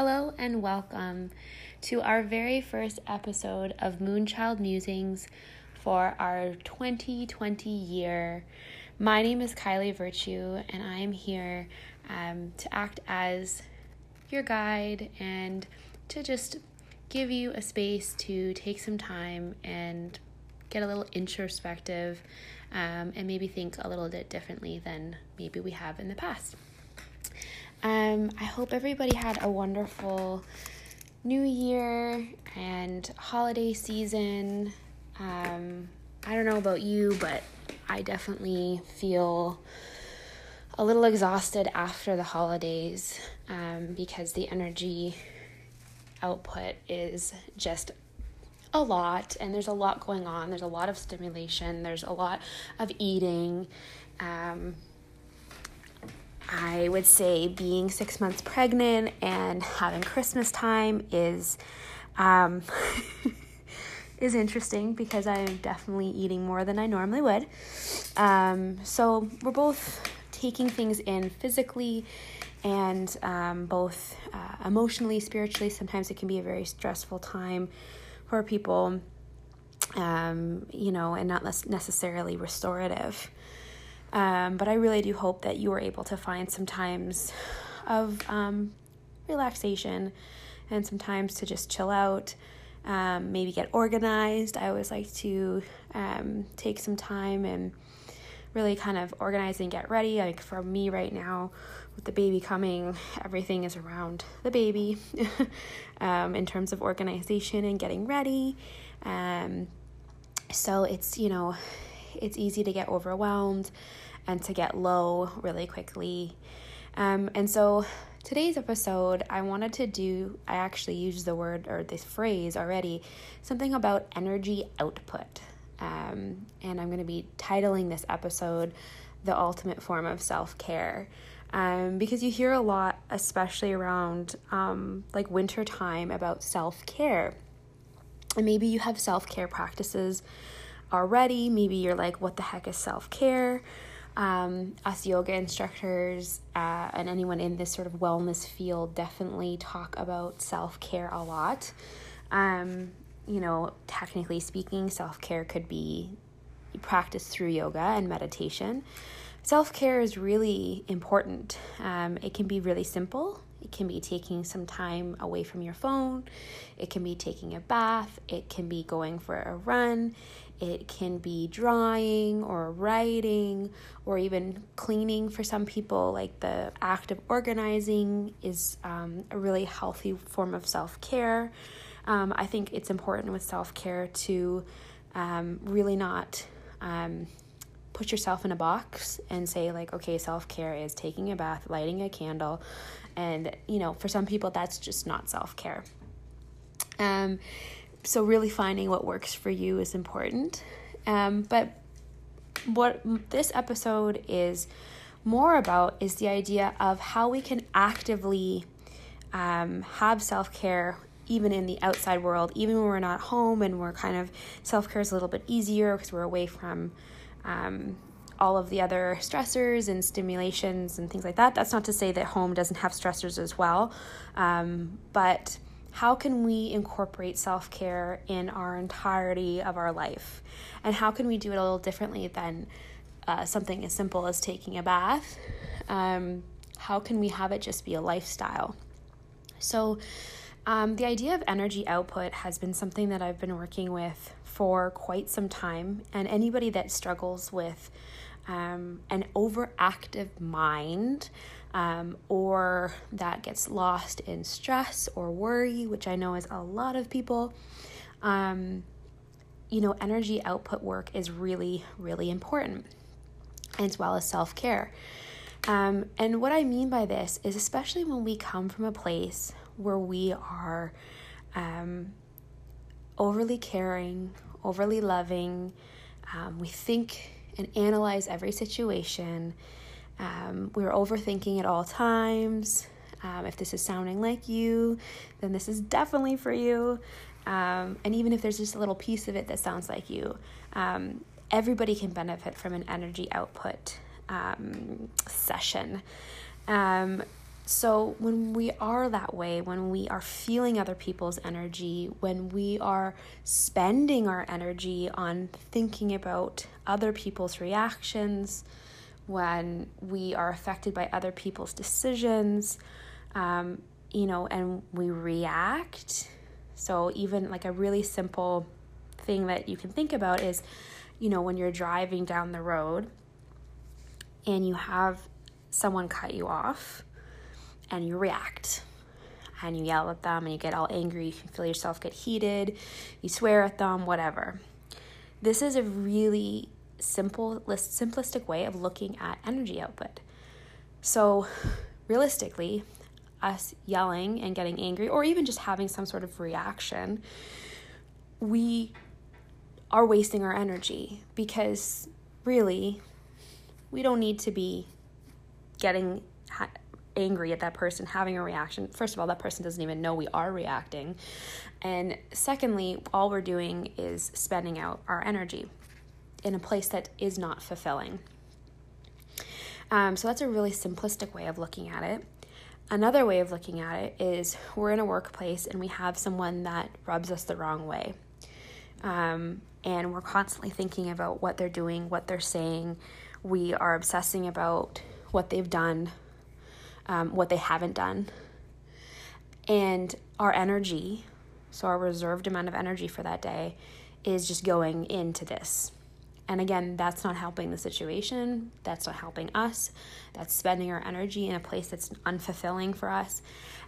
Hello and welcome to our very first episode of Moonchild Musings for our 2020 year. My name is Kylie Virtue, and I am here um, to act as your guide and to just give you a space to take some time and get a little introspective um, and maybe think a little bit differently than maybe we have in the past. Um, I hope everybody had a wonderful new year and holiday season. Um, I don't know about you, but I definitely feel a little exhausted after the holidays um, because the energy output is just a lot and there's a lot going on. There's a lot of stimulation. There's a lot of eating. Um, i would say being six months pregnant and having christmas time is um, is interesting because i'm definitely eating more than i normally would um, so we're both taking things in physically and um, both uh, emotionally spiritually sometimes it can be a very stressful time for people, um, you know, and not necessarily restorative. Um, but I really do hope that you are able to find some times of um, relaxation and some times to just chill out, um, maybe get organized. I always like to um, take some time and really kind of organize and get ready. Like for me right now, with the baby coming, everything is around the baby um, in terms of organization and getting ready. Um, so it's, you know, it's easy to get overwhelmed and to get low really quickly. Um, and so today's episode, I wanted to do, I actually used the word or this phrase already, something about energy output. Um, and I'm going to be titling this episode The Ultimate Form of Self Care um, because you hear a lot, especially around um, like winter time, about self care. And maybe you have self care practices already. Maybe you're like, what the heck is self care? Um, us yoga instructors uh, and anyone in this sort of wellness field definitely talk about self care a lot. Um, you know, technically speaking, self care could be practiced through yoga and meditation self care is really important. Um, it can be really simple. It can be taking some time away from your phone. It can be taking a bath. It can be going for a run. It can be drawing or writing or even cleaning for some people. Like the act of organizing is um, a really healthy form of self care. Um, I think it's important with self care to um, really not um, put yourself in a box and say like okay self-care is taking a bath lighting a candle and you know for some people that's just not self-care um so really finding what works for you is important um but what this episode is more about is the idea of how we can actively um, have self-care even in the outside world even when we're not home and we're kind of self-care is a little bit easier because we're away from um, all of the other stressors and stimulations and things like that. That's not to say that home doesn't have stressors as well, um, but how can we incorporate self care in our entirety of our life? And how can we do it a little differently than uh, something as simple as taking a bath? Um, how can we have it just be a lifestyle? So, um, the idea of energy output has been something that I've been working with for quite some time, and anybody that struggles with um, an overactive mind um, or that gets lost in stress or worry, which I know is a lot of people, um, you know, energy output work is really, really important, as well as self care. Um, and what I mean by this is, especially when we come from a place where we are um, overly caring, overly loving. Um, we think and analyze every situation. Um, we're overthinking at all times. Um, if this is sounding like you, then this is definitely for you. Um, and even if there's just a little piece of it that sounds like you, um, everybody can benefit from an energy output um, session. Um, so when we are that way, when we are feeling other people's energy, when we are spending our energy on thinking about other people's reactions, when we are affected by other people's decisions, um, you know, and we react. So, even like a really simple thing that you can think about is, you know, when you're driving down the road and you have someone cut you off and you react and you yell at them and you get all angry, you can feel yourself get heated, you swear at them, whatever. This is a really simple, simplistic way of looking at energy output. So, realistically, us yelling and getting angry, or even just having some sort of reaction, we are wasting our energy because really, we don't need to be getting angry at that person, having a reaction. First of all, that person doesn't even know we are reacting. And secondly, all we're doing is spending out our energy in a place that is not fulfilling. Um, so that's a really simplistic way of looking at it. Another way of looking at it is we're in a workplace and we have someone that rubs us the wrong way. Um, and we're constantly thinking about what they're doing, what they're saying. We are obsessing about what they've done, um, what they haven't done. And our energy, so our reserved amount of energy for that day, is just going into this. And again, that's not helping the situation. That's not helping us. That's spending our energy in a place that's unfulfilling for us.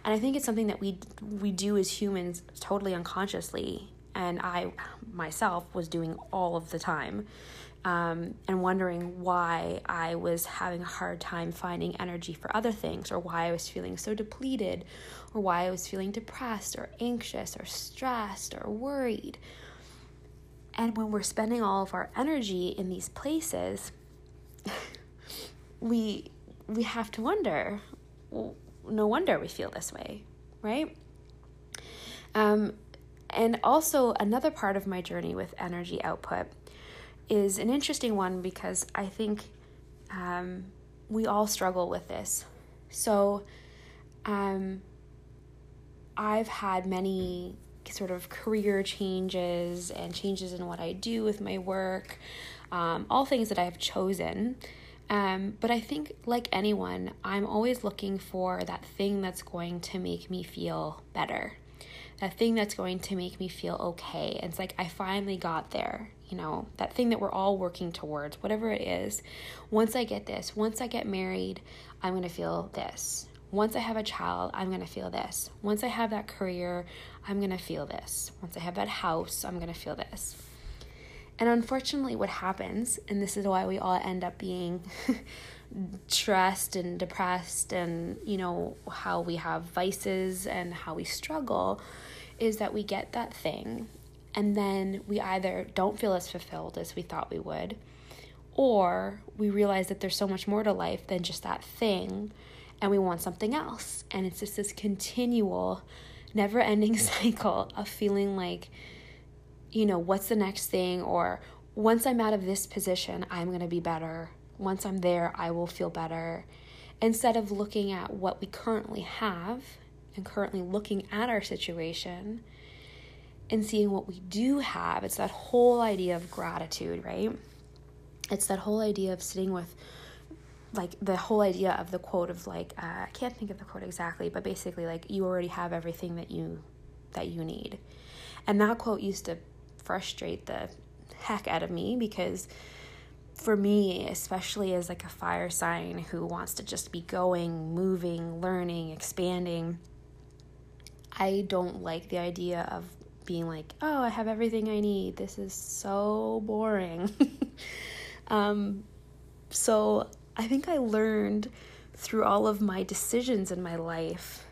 And I think it's something that we we do as humans totally unconsciously. And I myself was doing all of the time um, and wondering why I was having a hard time finding energy for other things, or why I was feeling so depleted, or why I was feeling depressed, or anxious, or stressed, or worried. And when we're spending all of our energy in these places, we we have to wonder. No wonder we feel this way, right? Um, and also another part of my journey with energy output is an interesting one because I think um, we all struggle with this. So, um, I've had many sort of career changes and changes in what I do with my work, um, all things that I have chosen. Um, but I think, like anyone, I'm always looking for that thing that's going to make me feel better, that thing that's going to make me feel okay. And it's like I finally got there, you know, that thing that we're all working towards, whatever it is. Once I get this, once I get married, I'm going to feel this. Once I have a child, I'm going to feel this. Once I have that career, I'm going to feel this. Once I have that house, I'm going to feel this. And unfortunately, what happens, and this is why we all end up being stressed and depressed, and you know, how we have vices and how we struggle, is that we get that thing and then we either don't feel as fulfilled as we thought we would, or we realize that there's so much more to life than just that thing, and we want something else. And it's just this continual, never ending cycle of feeling like, you know, what's the next thing, or once I'm out of this position, I'm going to be better. Once I'm there, I will feel better. Instead of looking at what we currently have and currently looking at our situation and seeing what we do have. It's that whole idea of gratitude, right? It's that whole idea of sitting with like the whole idea of the quote of like uh, I can't think of the quote exactly, but basically like you already have everything that you that you need. And that quote used to frustrate the heck out of me because for me, especially as like a fire sign who wants to just be going, moving, learning, expanding, I don't like the idea of being like, oh, I have everything I need. This is so boring. um, so I think I learned through all of my decisions in my life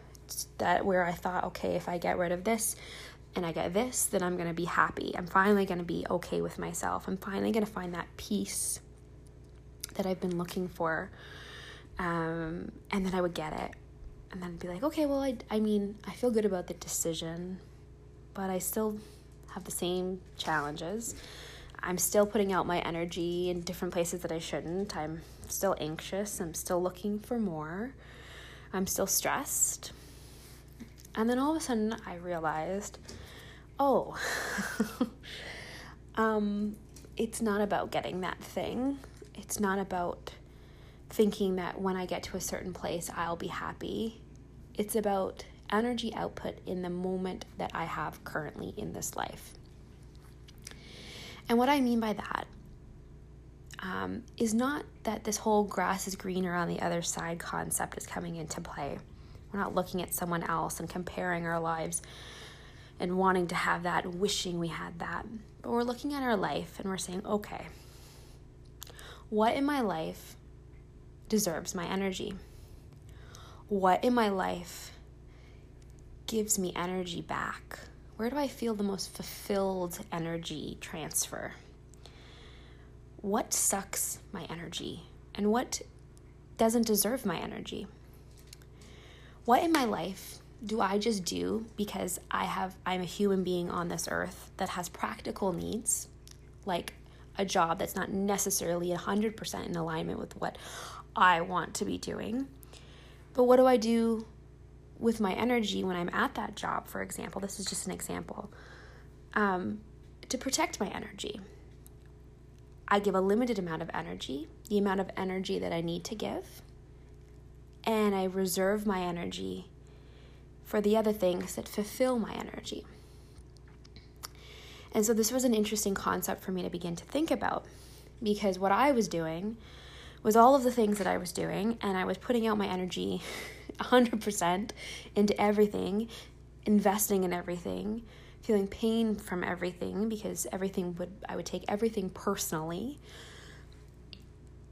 that where I thought, okay, if I get rid of this and I get this, then I'm going to be happy. I'm finally going to be okay with myself. I'm finally going to find that peace that I've been looking for. Um, and then I would get it. And then be like, okay, well, I, I mean, I feel good about the decision but I still have the same challenges. I'm still putting out my energy in different places that I shouldn't. I'm still anxious. I'm still looking for more. I'm still stressed. And then all of a sudden I realized, oh, um, it's not about getting that thing. It's not about thinking that when I get to a certain place, I'll be happy. It's about energy output in the moment that I have currently in this life. And what I mean by that um, is not that this whole grass is greener on the other side concept is coming into play. We're not looking at someone else and comparing our lives and wanting to have that, wishing we had that. But we're looking at our life and we're saying, okay, what in my life deserves my energy? What in my life gives me energy back? Where do I feel the most fulfilled energy transfer? What sucks my energy and what doesn't deserve my energy? What in my life do I just do because I have I'm a human being on this earth that has practical needs like a job that's not necessarily 100% in alignment with what I want to be doing. But what do I do with my energy when I'm at that job, for example, this is just an example, um, to protect my energy. I give a limited amount of energy, the amount of energy that I need to give, and I reserve my energy for the other things that fulfill my energy. And so this was an interesting concept for me to begin to think about because what I was doing was all of the things that I was doing, and I was putting out my energy 100% into everything, investing in everything, feeling pain from everything because everything would, I would take everything personally,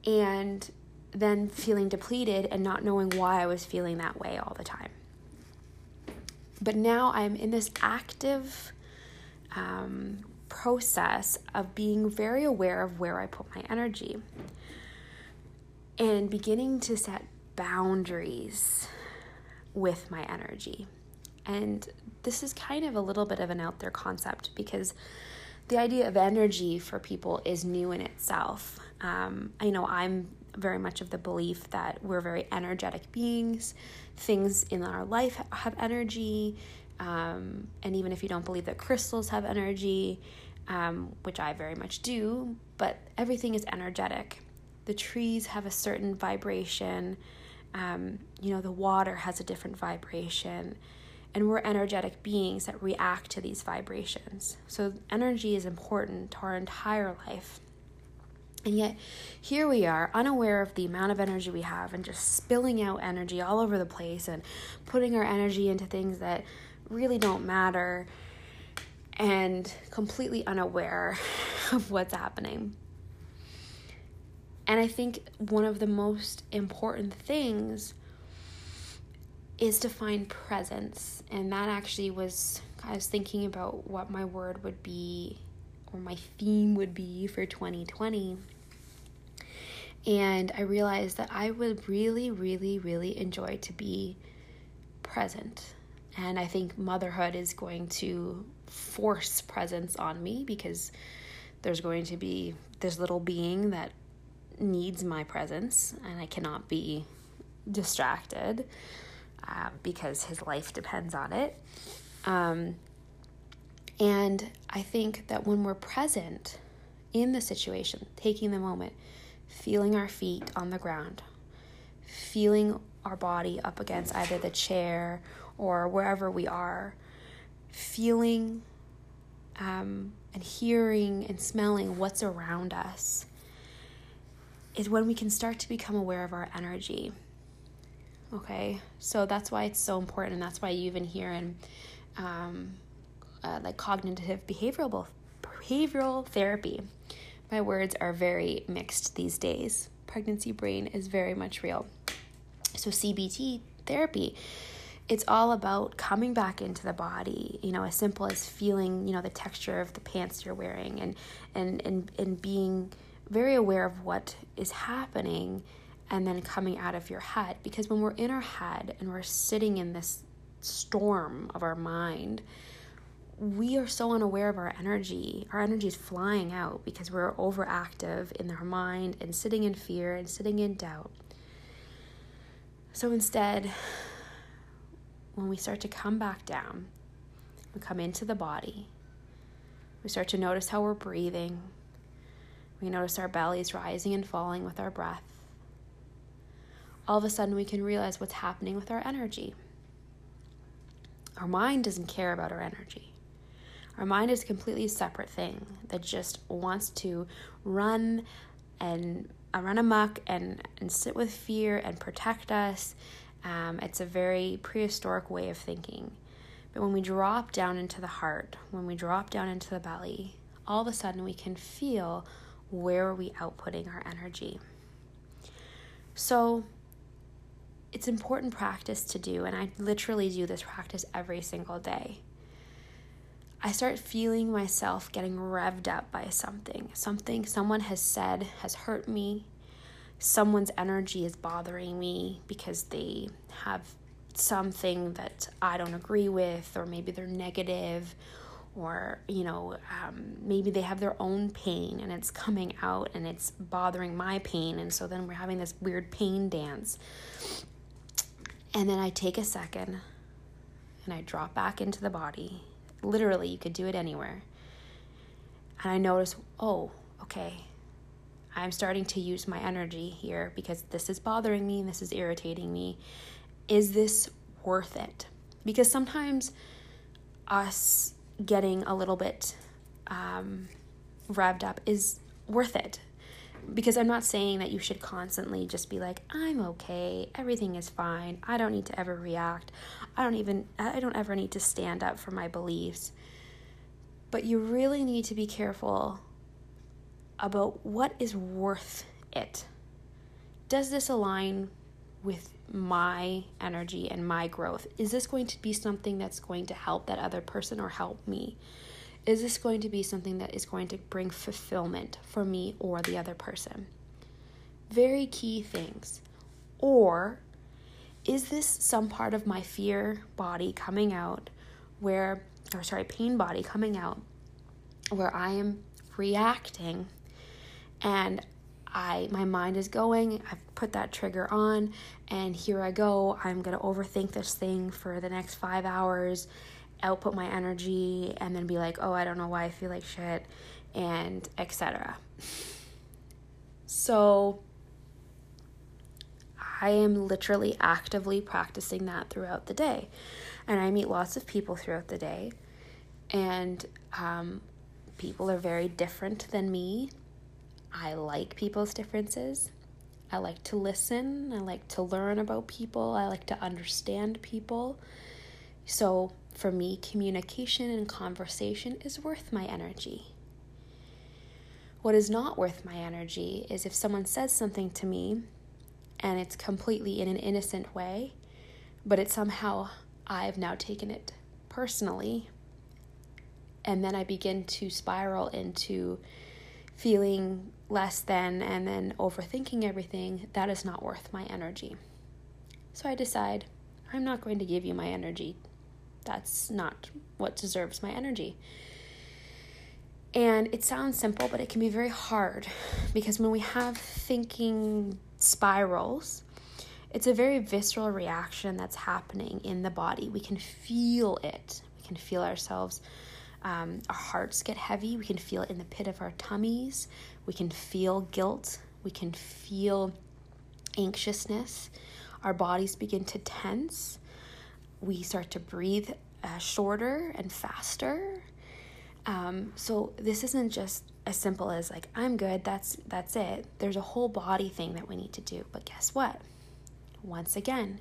and then feeling depleted and not knowing why I was feeling that way all the time. But now I'm in this active um, process of being very aware of where I put my energy and beginning to set boundaries with my energy. And this is kind of a little bit of an out there concept because the idea of energy for people is new in itself. Um, I know I'm very much of the belief that we're very energetic beings. Things in our life have energy. Um, and even if you don't believe that crystals have energy, um, which I very much do, but everything is energetic the trees have a certain vibration. Um, you know, the water has a different vibration. And we're energetic beings that react to these vibrations. So, energy is important to our entire life. And yet, here we are, unaware of the amount of energy we have, and just spilling out energy all over the place and putting our energy into things that really don't matter, and completely unaware of what's happening. And I think one of the most important things is to find presence. And that actually was, I was thinking about what my word would be or my theme would be for 2020. And I realized that I would really, really, really enjoy to be present. And I think motherhood is going to force presence on me because there's going to be this little being that needs my presence and I cannot be distracted uh, because his life depends on it. Um, and I think that when we're present in the situation, taking the moment, feeling our feet on the ground, feeling our body up against either the chair or wherever we are, feeling um, and hearing and smelling what's around us is when we can start to become aware of our energy. Okay, so that's why it's so important, and that's why you even hear in um, uh, like cognitive behavioral behavioral therapy. My words are very mixed these days. Pregnancy brain is very much real. So CBT therapy, it's all about coming back into the body. You know, as simple as feeling, you know, the texture of the pants you're wearing, and and and and being very aware of what is happening and then coming out of your head. Because when we're in our head and we're sitting in this storm of our mind, we are so unaware of our energy. Our energy is flying out because we're overactive in our mind and sitting in fear and sitting in doubt. So instead, when we start to come back down, we come into the body, we start to notice how we're breathing. We notice our bellies rising and falling with our breath. All of a sudden, we can realize what's happening with our energy. Our mind doesn't care about our energy. Our mind is a completely separate thing that just wants to run and uh, run amok and, and sit with fear and protect us. Um, it's a very prehistoric way of thinking. But when we drop down into the heart, when we drop down into the belly, all of a sudden we can feel where are we outputting our energy. So it's important practice to do, and I literally do this practice every single day. I start feeling myself getting revved up by something. Something someone has said has hurt me. Someone's energy is bothering me because they have something that I don't agree with, or maybe they're negative, or you know, um, maybe they have their own pain and it's coming out and it's bothering my pain, and so then we're having this weird pain dance. And then I take a second and I drop back into the body Literally, you could do it anywhere. And I notice, oh, okay, I'm starting to use my energy here because this is bothering me and this is irritating me. Is this worth it? Because sometimes us getting a little bit um, revved up is worth it. Because I'm not saying that you should constantly just be like, I'm okay, everything is fine, I don't need to ever react. I don't even, I don't ever need to stand up for my beliefs. But you really need to be careful about what is worth it. Does this align with my energy and my growth? Is this going to be something that's going to help that other person or help me? Is this going to be something that is going to bring fulfillment for me or the other person? Very key things. Or is this some part of my fear body coming out where, or sorry, pain body coming out where I am reacting and I my mind is going, I've put that trigger on and here I go. I'm going to overthink this thing for the next 5 hours, output my energy and then be like, "Oh, I don't know why I feel like shit." and etc. So I am literally actively practicing that throughout the day. And I meet lots of people throughout the day. And um, people are very different than me. I like people's differences. I like to listen. I like to learn about people. I like to understand people. So, for me, communication and conversation is worth my energy. What is not worth my energy is if someone says something to me and it's completely in an innocent way, but it's somehow I've now taken it personally. And then I begin to spiral into feeling less than and then overthinking everything. That is not worth my energy. So I decide I'm not going to give you my energy. That's not what deserves my energy. And it sounds simple, but it can be very hard because when we have thinking spirals, it's a very visceral reaction that's happening in the body. We can feel it. We can feel ourselves. Um, our hearts get heavy. We can feel it in the pit of our tummies. We can feel guilt. We can feel anxiousness. Our bodies begin to tense. We start to breathe uh, shorter and faster. Um, so this isn't just as simple as like I'm good, that's that's it. There's a whole body thing that we need to do. But guess what? Once again,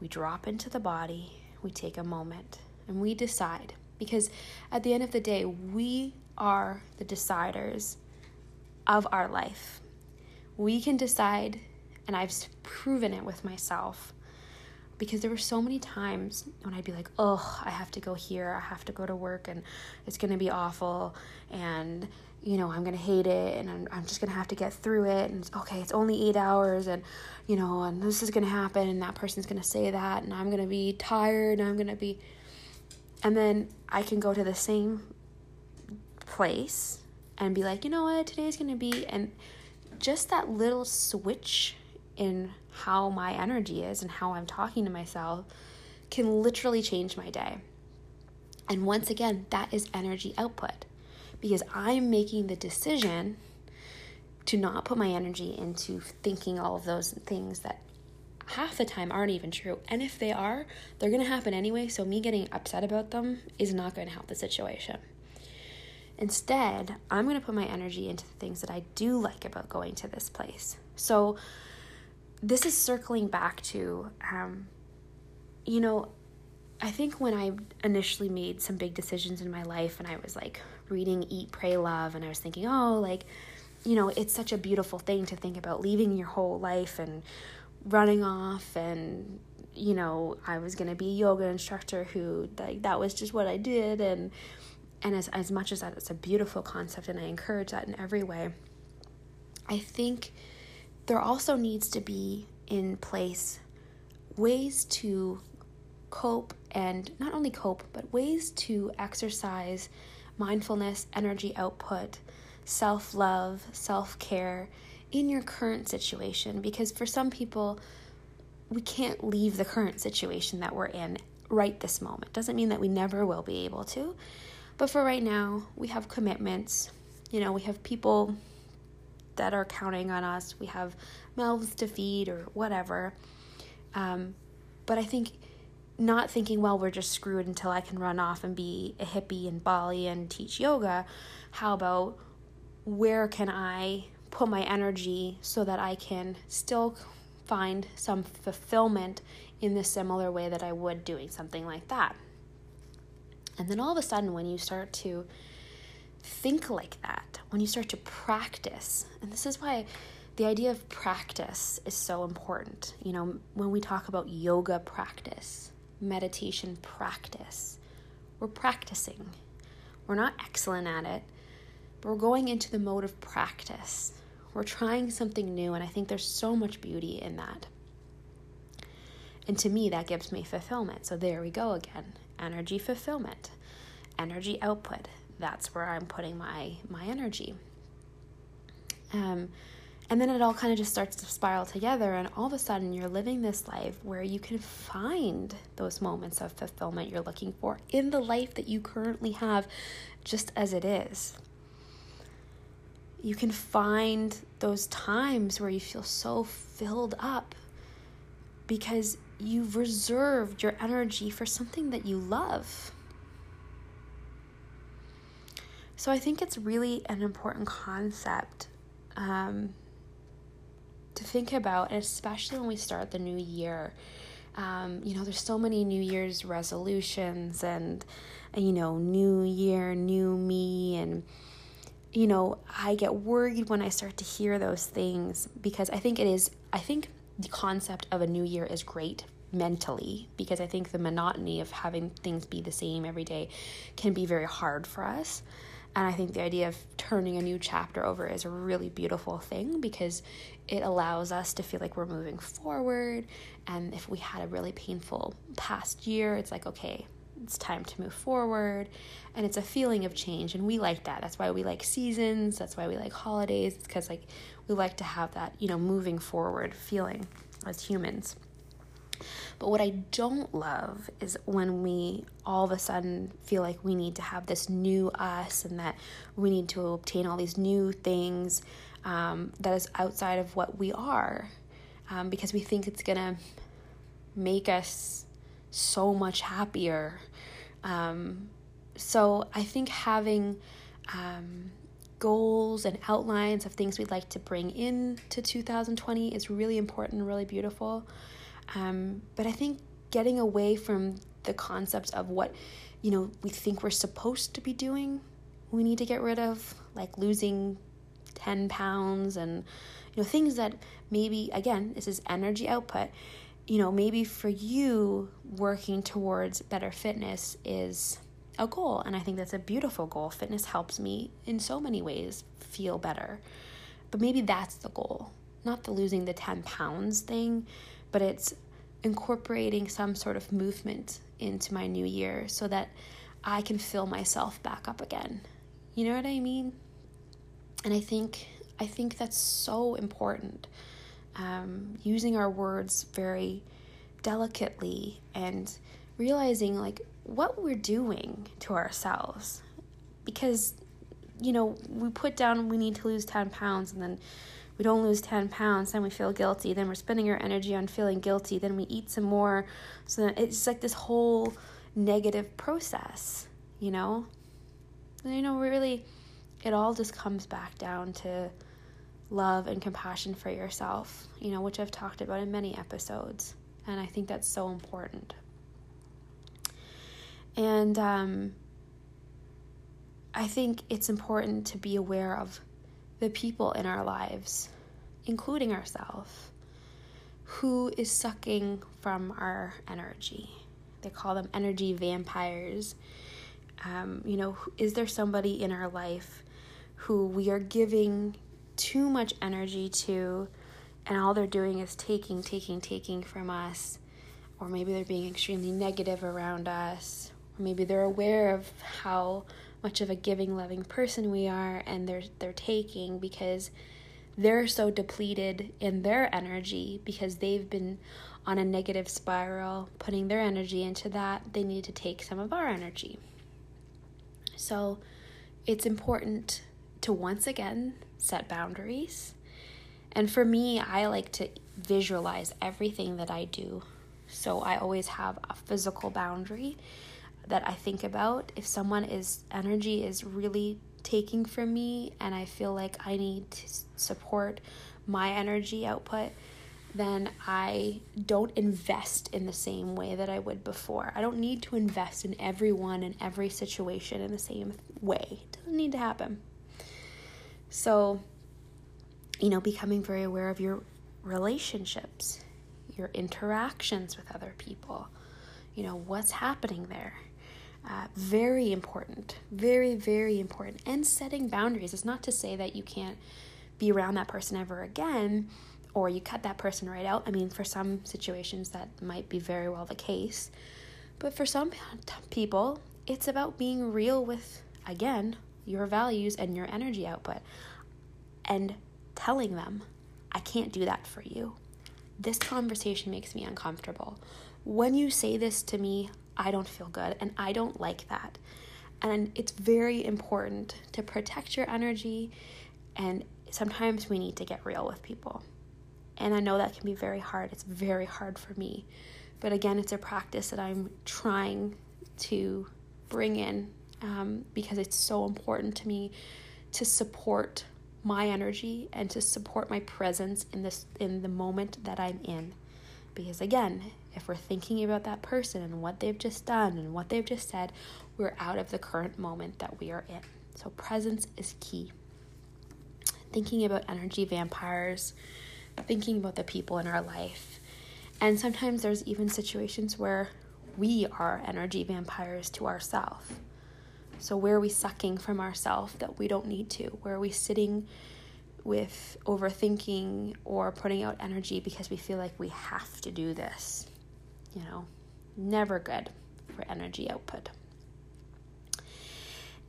we drop into the body, we take a moment, and we decide because at the end of the day, we are the deciders of our life. We can decide, and I've proven it with myself because there were so many times when I'd be like, oh, I have to go here, I have to go to work, and it's gonna be awful, and you know, I'm gonna hate it, and I'm, I'm just gonna have to get through it, and it's, okay, it's only eight hours, and you know, and this is gonna happen, and that person's gonna say that, and I'm gonna be tired, and I'm gonna be, and then I can go to the same place and be like, you know what, today's gonna be, and just that little switch in how my energy is and how I'm talking to myself can literally change my day. And once again, that is energy output because I'm making the decision to not put my energy into thinking all of those things that half the time aren't even true. And if they are, they're going to happen anyway. So me getting upset about them is not going to help the situation. Instead, I'm going to put my energy into the things that I do like about going to this place. So this is circling back to, um, you know, I think when I initially made some big decisions in my life and I was like reading Eat, Pray, Love, and I was thinking, oh, like, you know, it's such a beautiful thing to think about leaving your whole life and running off and you know i was going to be a yoga instructor who like that was just what i did and and as, as much as that it's a beautiful concept and i encourage that in every way i think there also needs to be in place ways to cope and not only cope but ways to exercise mindfulness energy output self-love self-care in your current situation because for some people we can't leave the current situation that we're in right this moment. Doesn't mean that we never will be able to. But for right now, we have commitments. You know, we have people that are counting on us. We have mouths to feed or whatever. Um, but I think not thinking, well, we're just screwed until I can run off and be a hippie in Bali and teach yoga. How about where can I put my energy so that I can still find some fulfillment in the similar way that I would doing something like that. And then all of a sudden, when you start to think like that, when you start to practice, and this is why the idea of practice is so important. You know, when we talk about yoga practice, meditation practice, we're practicing. We're not excellent at it, but we're going into the mode of practice. We're trying something new, and I think there's so much beauty in that. And to me, that gives me fulfillment. So there we go again energy fulfillment, energy output. That's where I'm putting my, my energy. Um, and then it all kind of just starts to spiral together, and all of a sudden, you're living this life where you can find those moments of fulfillment you're looking for in the life that you currently have, just as it is you can find those times where you feel so filled up because you've reserved your energy for something that you love. So I think it's really an important concept um, to think about, and especially when we start the new year. Um, you know, there's so many New Year's resolutions and, you know, new year, new me, and you know, I get worried when I start to hear those things because I think it is, I think the concept of a new year is great mentally because I think the monotony of having things be the same every day can be very hard for us. And I think the idea of turning a new chapter over is a really beautiful thing because it allows us to feel like we're moving forward. And if we had a really painful past year, it's like, okay, it's time to move forward. And it's a feeling of change and we like that. That's why we like seasons. That's why we like holidays. It's because like we like to have that you know moving forward feeling as humans but what i don't love is when we all of a sudden feel like we need to have this new us and that we need to obtain all these new things um, that is outside of what we are um, because we think it's gonna make us so much happier. Um, so I think having um, goals and outlines of things we'd like to bring in to 2020 is really important really beautiful. Um, but I think getting away from the concept of what you know we think we're supposed to be doing, we need to get rid of, like losing 10 pounds and you know things that maybe again this is energy output you know, maybe for you, working towards better fitness is a goal. And I think that's a beautiful goal. Fitness helps me in so many ways feel better. But maybe that's the goal. Not the losing the 10 pounds thing, but it's incorporating some sort of movement into my new year so that I can fill myself back up again. You know what I mean? And I think I think that's so important um, using our words very delicately and realizing like what we're doing to ourselves because you know we put down we need to lose 10 pounds and then we don't lose 10 pounds then we feel guilty then we're spending our energy on feeling guilty then we eat some more so it's like this whole negative process you know and, you know really it all just comes back down to love and compassion for yourself, you know, which I've talked about in many episodes. And I think that's so important. And um, I think it's important to be aware of the people in our lives, including ourselves, who is sucking from our energy. They call them energy vampires. Um, you know, is there somebody in our life who we are giving too much energy to, and all they're doing is taking, taking, taking from us, or maybe they're being extremely negative around us, or maybe they're aware of how much of a giving, loving person we are, and they're they're taking because they're so depleted in their energy because they've been on a negative spiral, putting their energy into that, they need to take some of our energy. So it's important to once again set boundaries. And for me, I like to visualize everything that I do. So I always have a physical boundary that I think about. If someone is energy is really taking from me and I feel like I need to support my energy output, then I don't invest in the same way that I would before. I don't need to invest in everyone and every situation in the same way. It doesn't need to happen. So you know, becoming very aware of your relationships, your interactions with other people, you know, what's happening there. Uh, very important, very, very important. And setting boundaries. It's not to say that you can't be around that person ever again or you cut that person right out. I mean, for some situations, that might be very well the case. But for some people, it's about being real with, again, your values and your energy output. And telling them, I can't do that for you. This conversation makes me uncomfortable. When you say this to me, I don't feel good and I don't like that. And it's very important to protect your energy, and sometimes we need to get real with people. And I know that can be very hard. It's very hard for me. But again, it's a practice that I'm trying to bring in um, because it's so important to me to support my energy and to support my presence in this in the moment that I'm in. Because again, if we're thinking about that person and what they've just done and what they've just said, we're out of the current moment that we are in. So presence is key. Thinking about energy vampires, thinking about the people in our life. And sometimes there's even situations where we are energy vampires to ourselves. So, where are we sucking from ourselves that we don't need to? Where are we sitting with overthinking or putting out energy because we feel like we have to do this? You know, never good for energy output.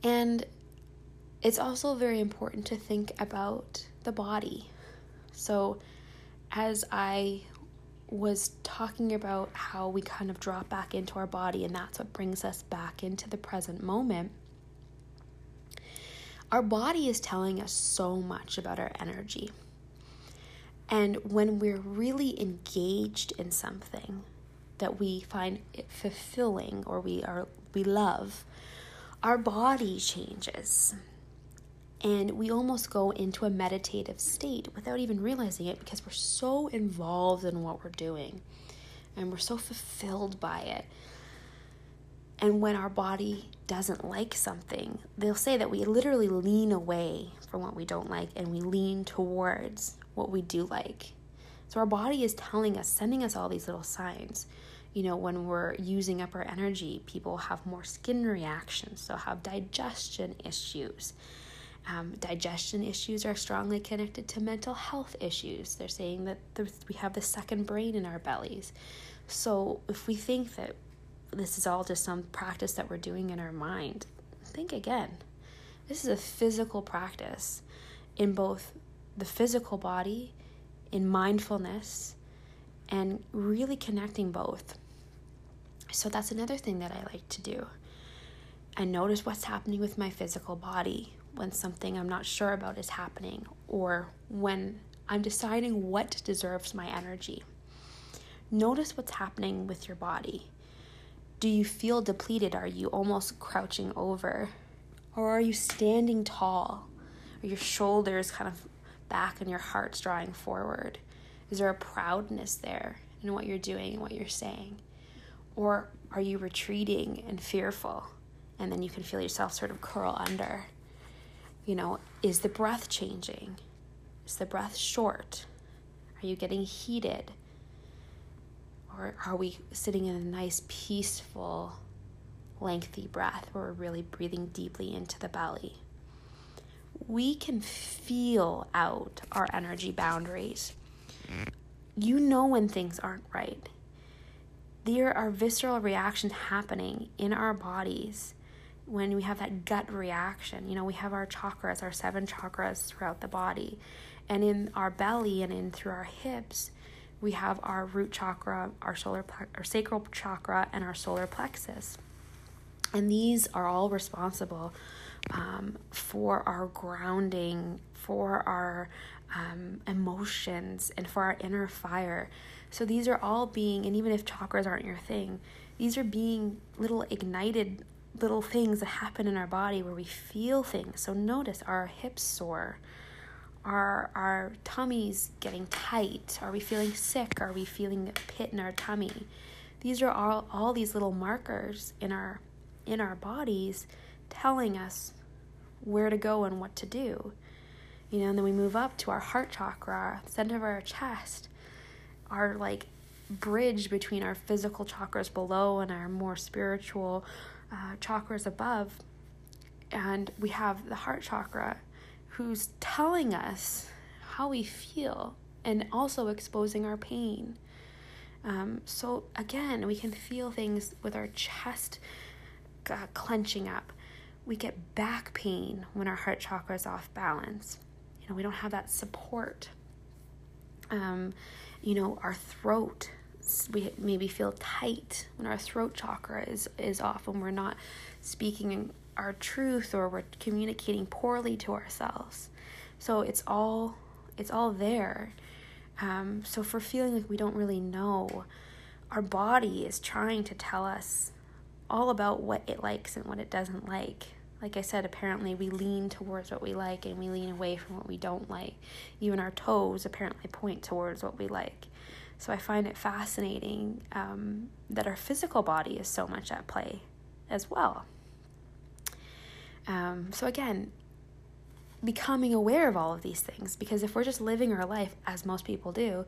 And it's also very important to think about the body. So, as I was talking about how we kind of drop back into our body, and that's what brings us back into the present moment our body is telling us so much about our energy. And when we're really engaged in something that we find fulfilling or we are we love, our body changes. And we almost go into a meditative state without even realizing it because we're so involved in what we're doing and we're so fulfilled by it. And when our body doesn't like something, they'll say that we literally lean away from what we don't like and we lean towards what we do like. So our body is telling us, sending us all these little signs. You know, when we're using up our energy, people have more skin reactions, they'll have digestion issues. Um, digestion issues are strongly connected to mental health issues. They're saying that we have the second brain in our bellies. So if we think that this is all just some practice that we're doing in our mind. Think again. This is a physical practice in both the physical body, in mindfulness and really connecting both. So that's another thing that I like to do. I notice what's happening with my physical body when something I'm not sure about is happening or when I'm deciding what deserves my energy. Notice what's happening with your body. Do you feel depleted? Are you almost crouching over? Or are you standing tall? Are your shoulders kind of back and your heart's drawing forward? Is there a proudness there in what you're doing and what you're saying? Or are you retreating and fearful? And then you can feel yourself sort of curl under. You know, is the breath changing? Is the breath short? Are you getting heated? Or are we sitting in a nice, peaceful, lengthy breath where we're really breathing deeply into the belly? We can feel out our energy boundaries. You know when things aren't right. There are visceral reactions happening in our bodies when we have that gut reaction. You know, we have our chakras, our seven chakras throughout the body. And in our belly and in through our hips, we have our root chakra, our solar our sacral chakra, and our solar plexus. And these are all responsible um, for our grounding, for our um, emotions, and for our inner fire. So these are all being, and even if chakras aren't your thing, these are being little ignited little things that happen in our body where we feel things. So notice our hips sore? Are our tummies getting tight? Are we feeling sick? Are we feeling a pit in our tummy? These are all, all these little markers in our in our bodies telling us where to go and what to do. You know, and then we move up to our heart chakra, center of our chest, our like bridge between our physical chakras below and our more spiritual uh, chakras above. And we have the heart chakra who's telling us how we feel and also exposing our pain. Um, so, again, we can feel things with our chest uh, clenching up. We get back pain when our heart chakra is off balance. Know, we don't have that support. Um, you know, our throat we maybe feel tight when our throat chakra is is off when we're not speaking our truth or we're communicating poorly to ourselves so it's all it's all there um, so for feeling like we don't really know our body is trying to tell us all about what it likes and what it doesn't like like I said, apparently we lean towards what we like and we lean away from what we don't like. Even our toes apparently point towards what we like. So I find it fascinating um, that our physical body is so much at play as well. Um, so again, becoming aware of all of these things because if we're just living our life as most people do,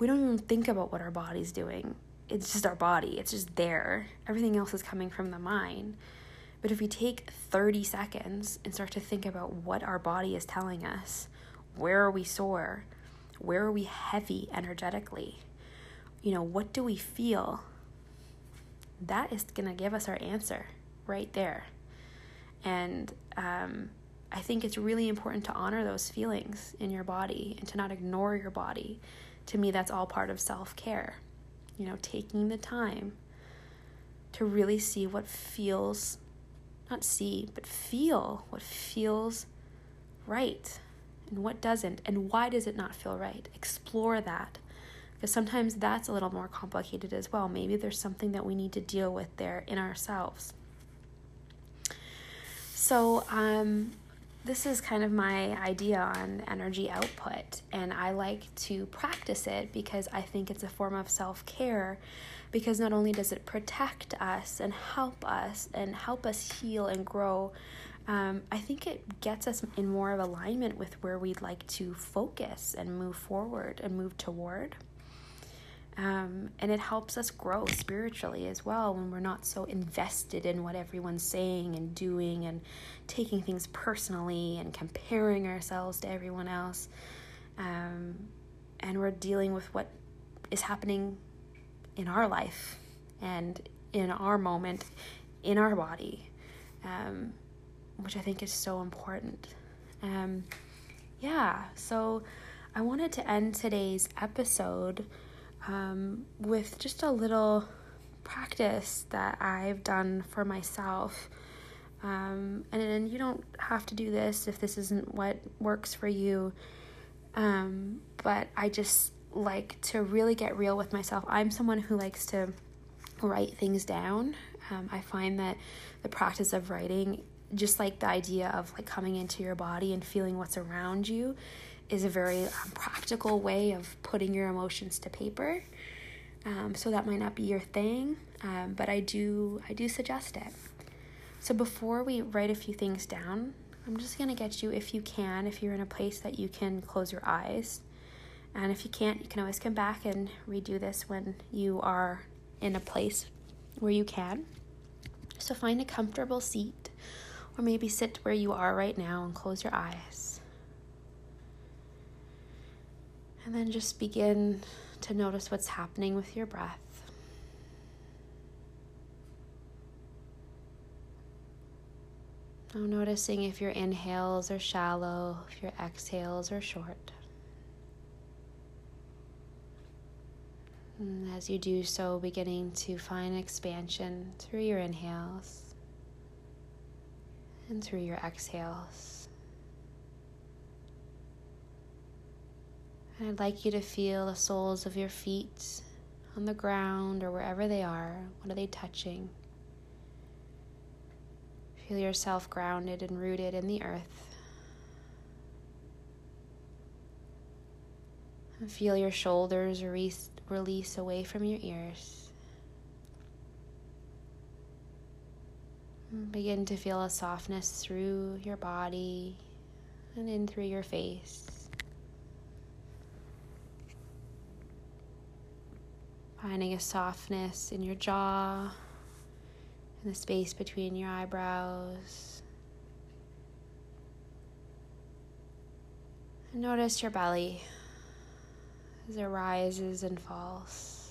we don't even think about what our body's doing. It's just our body, it's just there. Everything else is coming from the mind. But if we take 30 seconds and start to think about what our body is telling us, where are we sore? Where are we heavy energetically? you know, what do we feel? That is going to give us our answer right there. And um, I think it's really important to honor those feelings in your body and to not ignore your body. To me, that's all part of self care. You know, taking the time to really see what feels, not see, but feel what feels right and what doesn't, and why does it not feel right. Explore that because sometimes that's a little more complicated as well. Maybe there's something that we need to deal with there in ourselves. So, um, this is kind of my idea on energy output, and I like to practice it because I think it's a form of self care. Because not only does it protect us and help us and help us heal and grow, um, I think it gets us in more of alignment with where we'd like to focus and move forward and move toward. Um, and it helps us grow spiritually as well when we're not so invested in what everyone's saying and doing and taking things personally and comparing ourselves to everyone else. Um, and we're dealing with what is happening in our life and in our moment, in our body, um, which I think is so important. Um, yeah, so I wanted to end today's episode um, with just a little practice that I've done for myself. Um, and, and you don't have to do this if this isn't what works for you. Um, but I just like to really get real with myself. I'm someone who likes to write things down. Um, I find that the practice of writing, just like the idea of like coming into your body and feeling what's around you, is a very um, practical way of putting your emotions to paper. Um, so that might not be your thing, um, but I do I do suggest it. So before we write a few things down, I'm just gonna get you, if you can, if you're in a place that you can close your eyes, and if you can't, you can always come back and redo this when you are in a place where you can. So find a comfortable seat, or maybe sit where you are right now and close your eyes. And then just begin to notice what's happening with your breath. Now, noticing if your inhales are shallow, if your exhales are short. And as you do so, beginning to find expansion through your inhales and through your exhales. And I'd like you to feel the soles of your feet on the ground or wherever they are. What are they touching? Feel yourself grounded and rooted in the earth. And feel your shoulders release, release away from your ears. Begin to feel a softness through your body and in through your face. Finding a softness in your jaw, in the space between your eyebrows. And notice your belly as it rises and falls.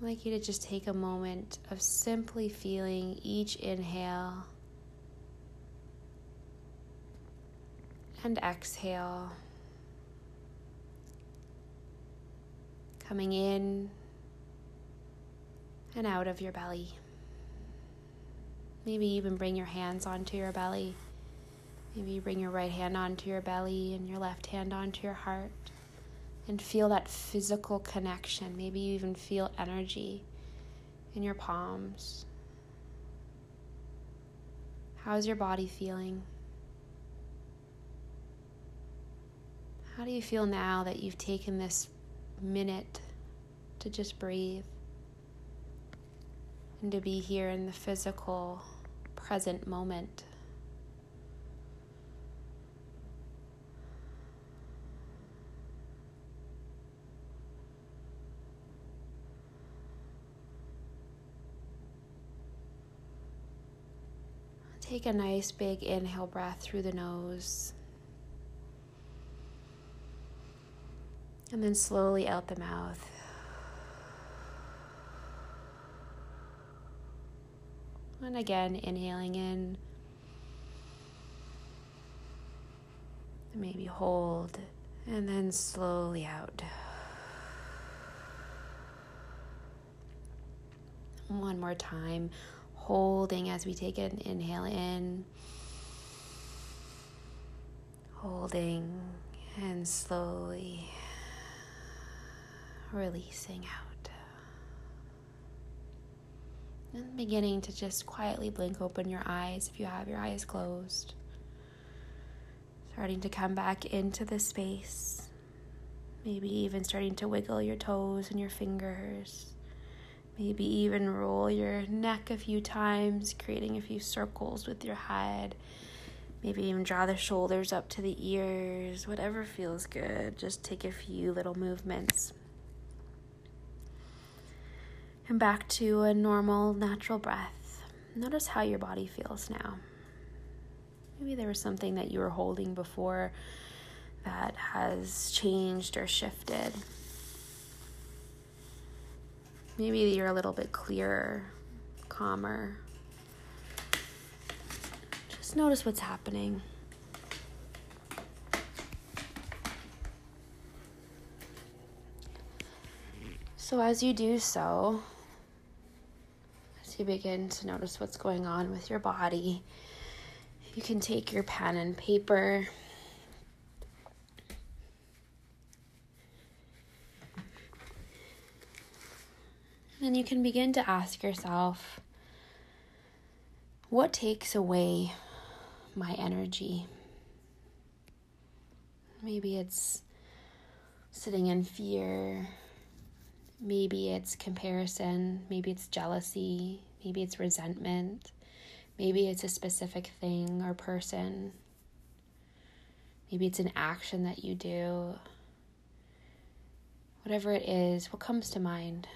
I'd like you to just take a moment of simply feeling each inhale and exhale. Coming in and out of your belly. Maybe even bring your hands onto your belly. Maybe you bring your right hand onto your belly and your left hand onto your heart and feel that physical connection. Maybe you even feel energy in your palms. How's your body feeling? How do you feel now that you've taken this minute to just breathe and to be here in the physical present moment? Take a nice big inhale breath through the nose. And then slowly out the mouth. And again, inhaling in. Maybe hold. And then slowly out. One more time holding as we take an inhale in, holding and slowly releasing out. And beginning to just quietly blink open your eyes if you have your eyes closed. Starting to come back into the space. Maybe even starting to wiggle your toes and your fingers. Maybe even roll your neck a few times, creating a few circles with your head. Maybe even draw the shoulders up to the ears, whatever feels good. Just take a few little movements and back to a normal, natural breath. Notice how your body feels now. Maybe there was something that you were holding before that has changed or shifted. Maybe you're a little bit clearer, calmer. Just notice what's happening. So, as you do so, you begin to notice what's going on with your body, you can take your pen and paper. And you can begin to ask yourself what takes away my energy? Maybe it's sitting in fear. Maybe it's comparison. Maybe it's jealousy. Maybe it's resentment. Maybe it's a specific thing or person. Maybe it's an action that you do. Whatever it is, what comes to mind?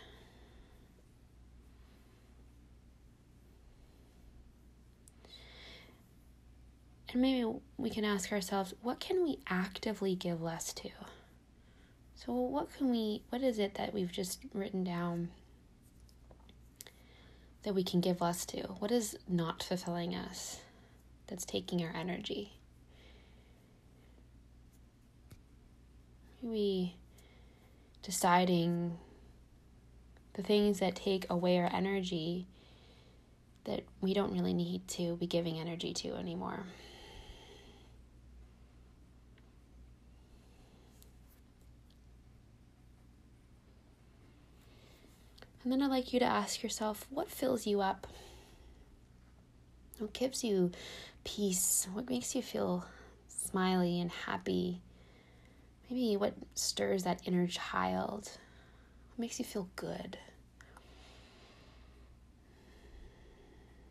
And maybe we can ask ourselves, what can we actively give less to? So, what can we, what is it that we've just written down that we can give less to? What is not fulfilling us that's taking our energy? Maybe deciding the things that take away our energy that we don't really need to be giving energy to anymore. And then I'd like you to ask yourself what fills you up? What gives you peace? What makes you feel smiley and happy? Maybe what stirs that inner child? What makes you feel good?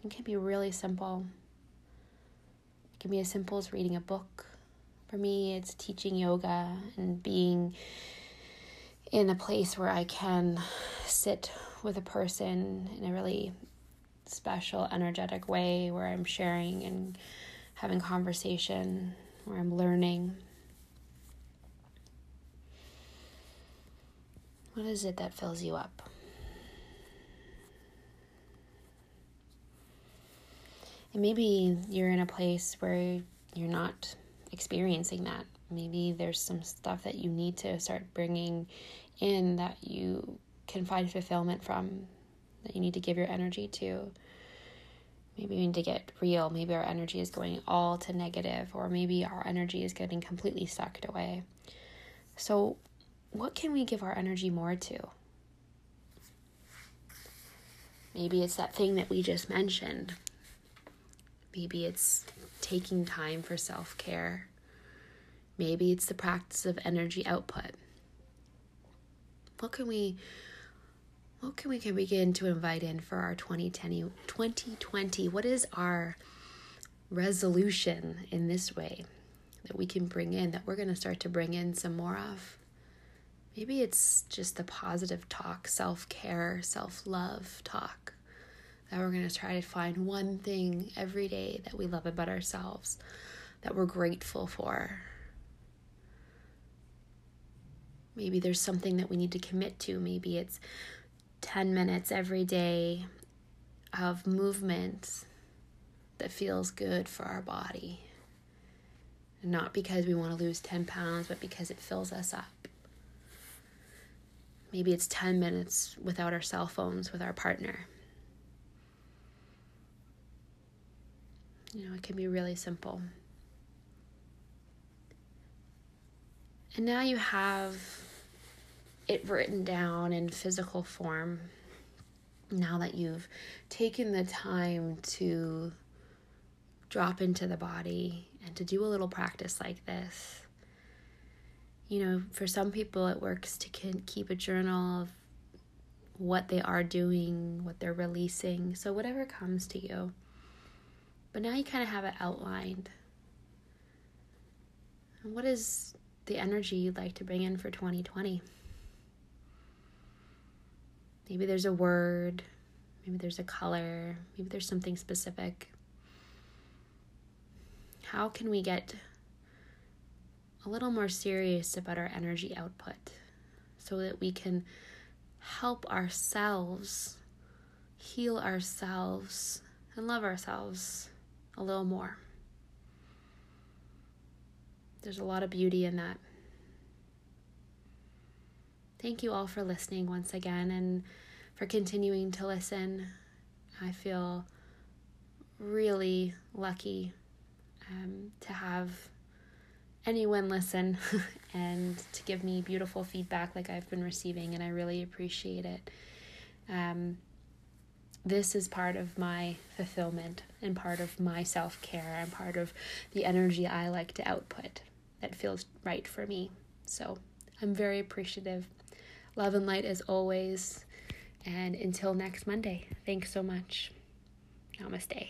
It can be really simple. It can be as simple as reading a book. For me, it's teaching yoga and being in a place where I can sit with a person in a really special, energetic way where I'm sharing and having conversation, where I'm learning. What is it that fills you up? And maybe you're in a place where you're not experiencing that. Maybe there's some stuff that you need to start bringing in that you can find fulfillment from, that you need to give your energy to. Maybe we need to get real. Maybe our energy is going all to negative, or maybe our energy is getting completely sucked away. So, what can we give our energy more to? Maybe it's that thing that we just mentioned. Maybe it's taking time for self care. Maybe it's the practice of energy output. What can we what can we can begin to invite in for our 2020 2020 what is our resolution in this way that we can bring in that we're going to start to bring in some more of? Maybe it's just the positive talk self-care self-love talk that we're going to try to find one thing every day that we love about ourselves that we're grateful for maybe there's something that we need to commit to maybe it's 10 minutes every day of movement that feels good for our body. not because we want to lose 10 pounds, but because it fills us up. Maybe it's 10 minutes without our cell phones with our partner. You know, it can be really simple. And now you have it written down in physical form now that you've taken the time to drop into the body and to do a little practice like this. You know, for some people, it works to keep a journal of what they are doing, what they're releasing. So, whatever comes to you. But now you kind of have it outlined. And what is the energy you'd like to bring in for 2020? Maybe there's a word, maybe there's a color, maybe there's something specific. How can we get a little more serious about our energy output so that we can help ourselves heal ourselves and love ourselves a little more? There's a lot of beauty in that. Thank you all for listening once again and for continuing to listen. I feel really lucky um, to have anyone listen and to give me beautiful feedback like I've been receiving, and I really appreciate it. Um, this is part of my fulfillment and part of my self care and part of the energy I like to output that feels right for me. So I'm very appreciative. Love and light as always. And until next Monday, thanks so much. Namaste.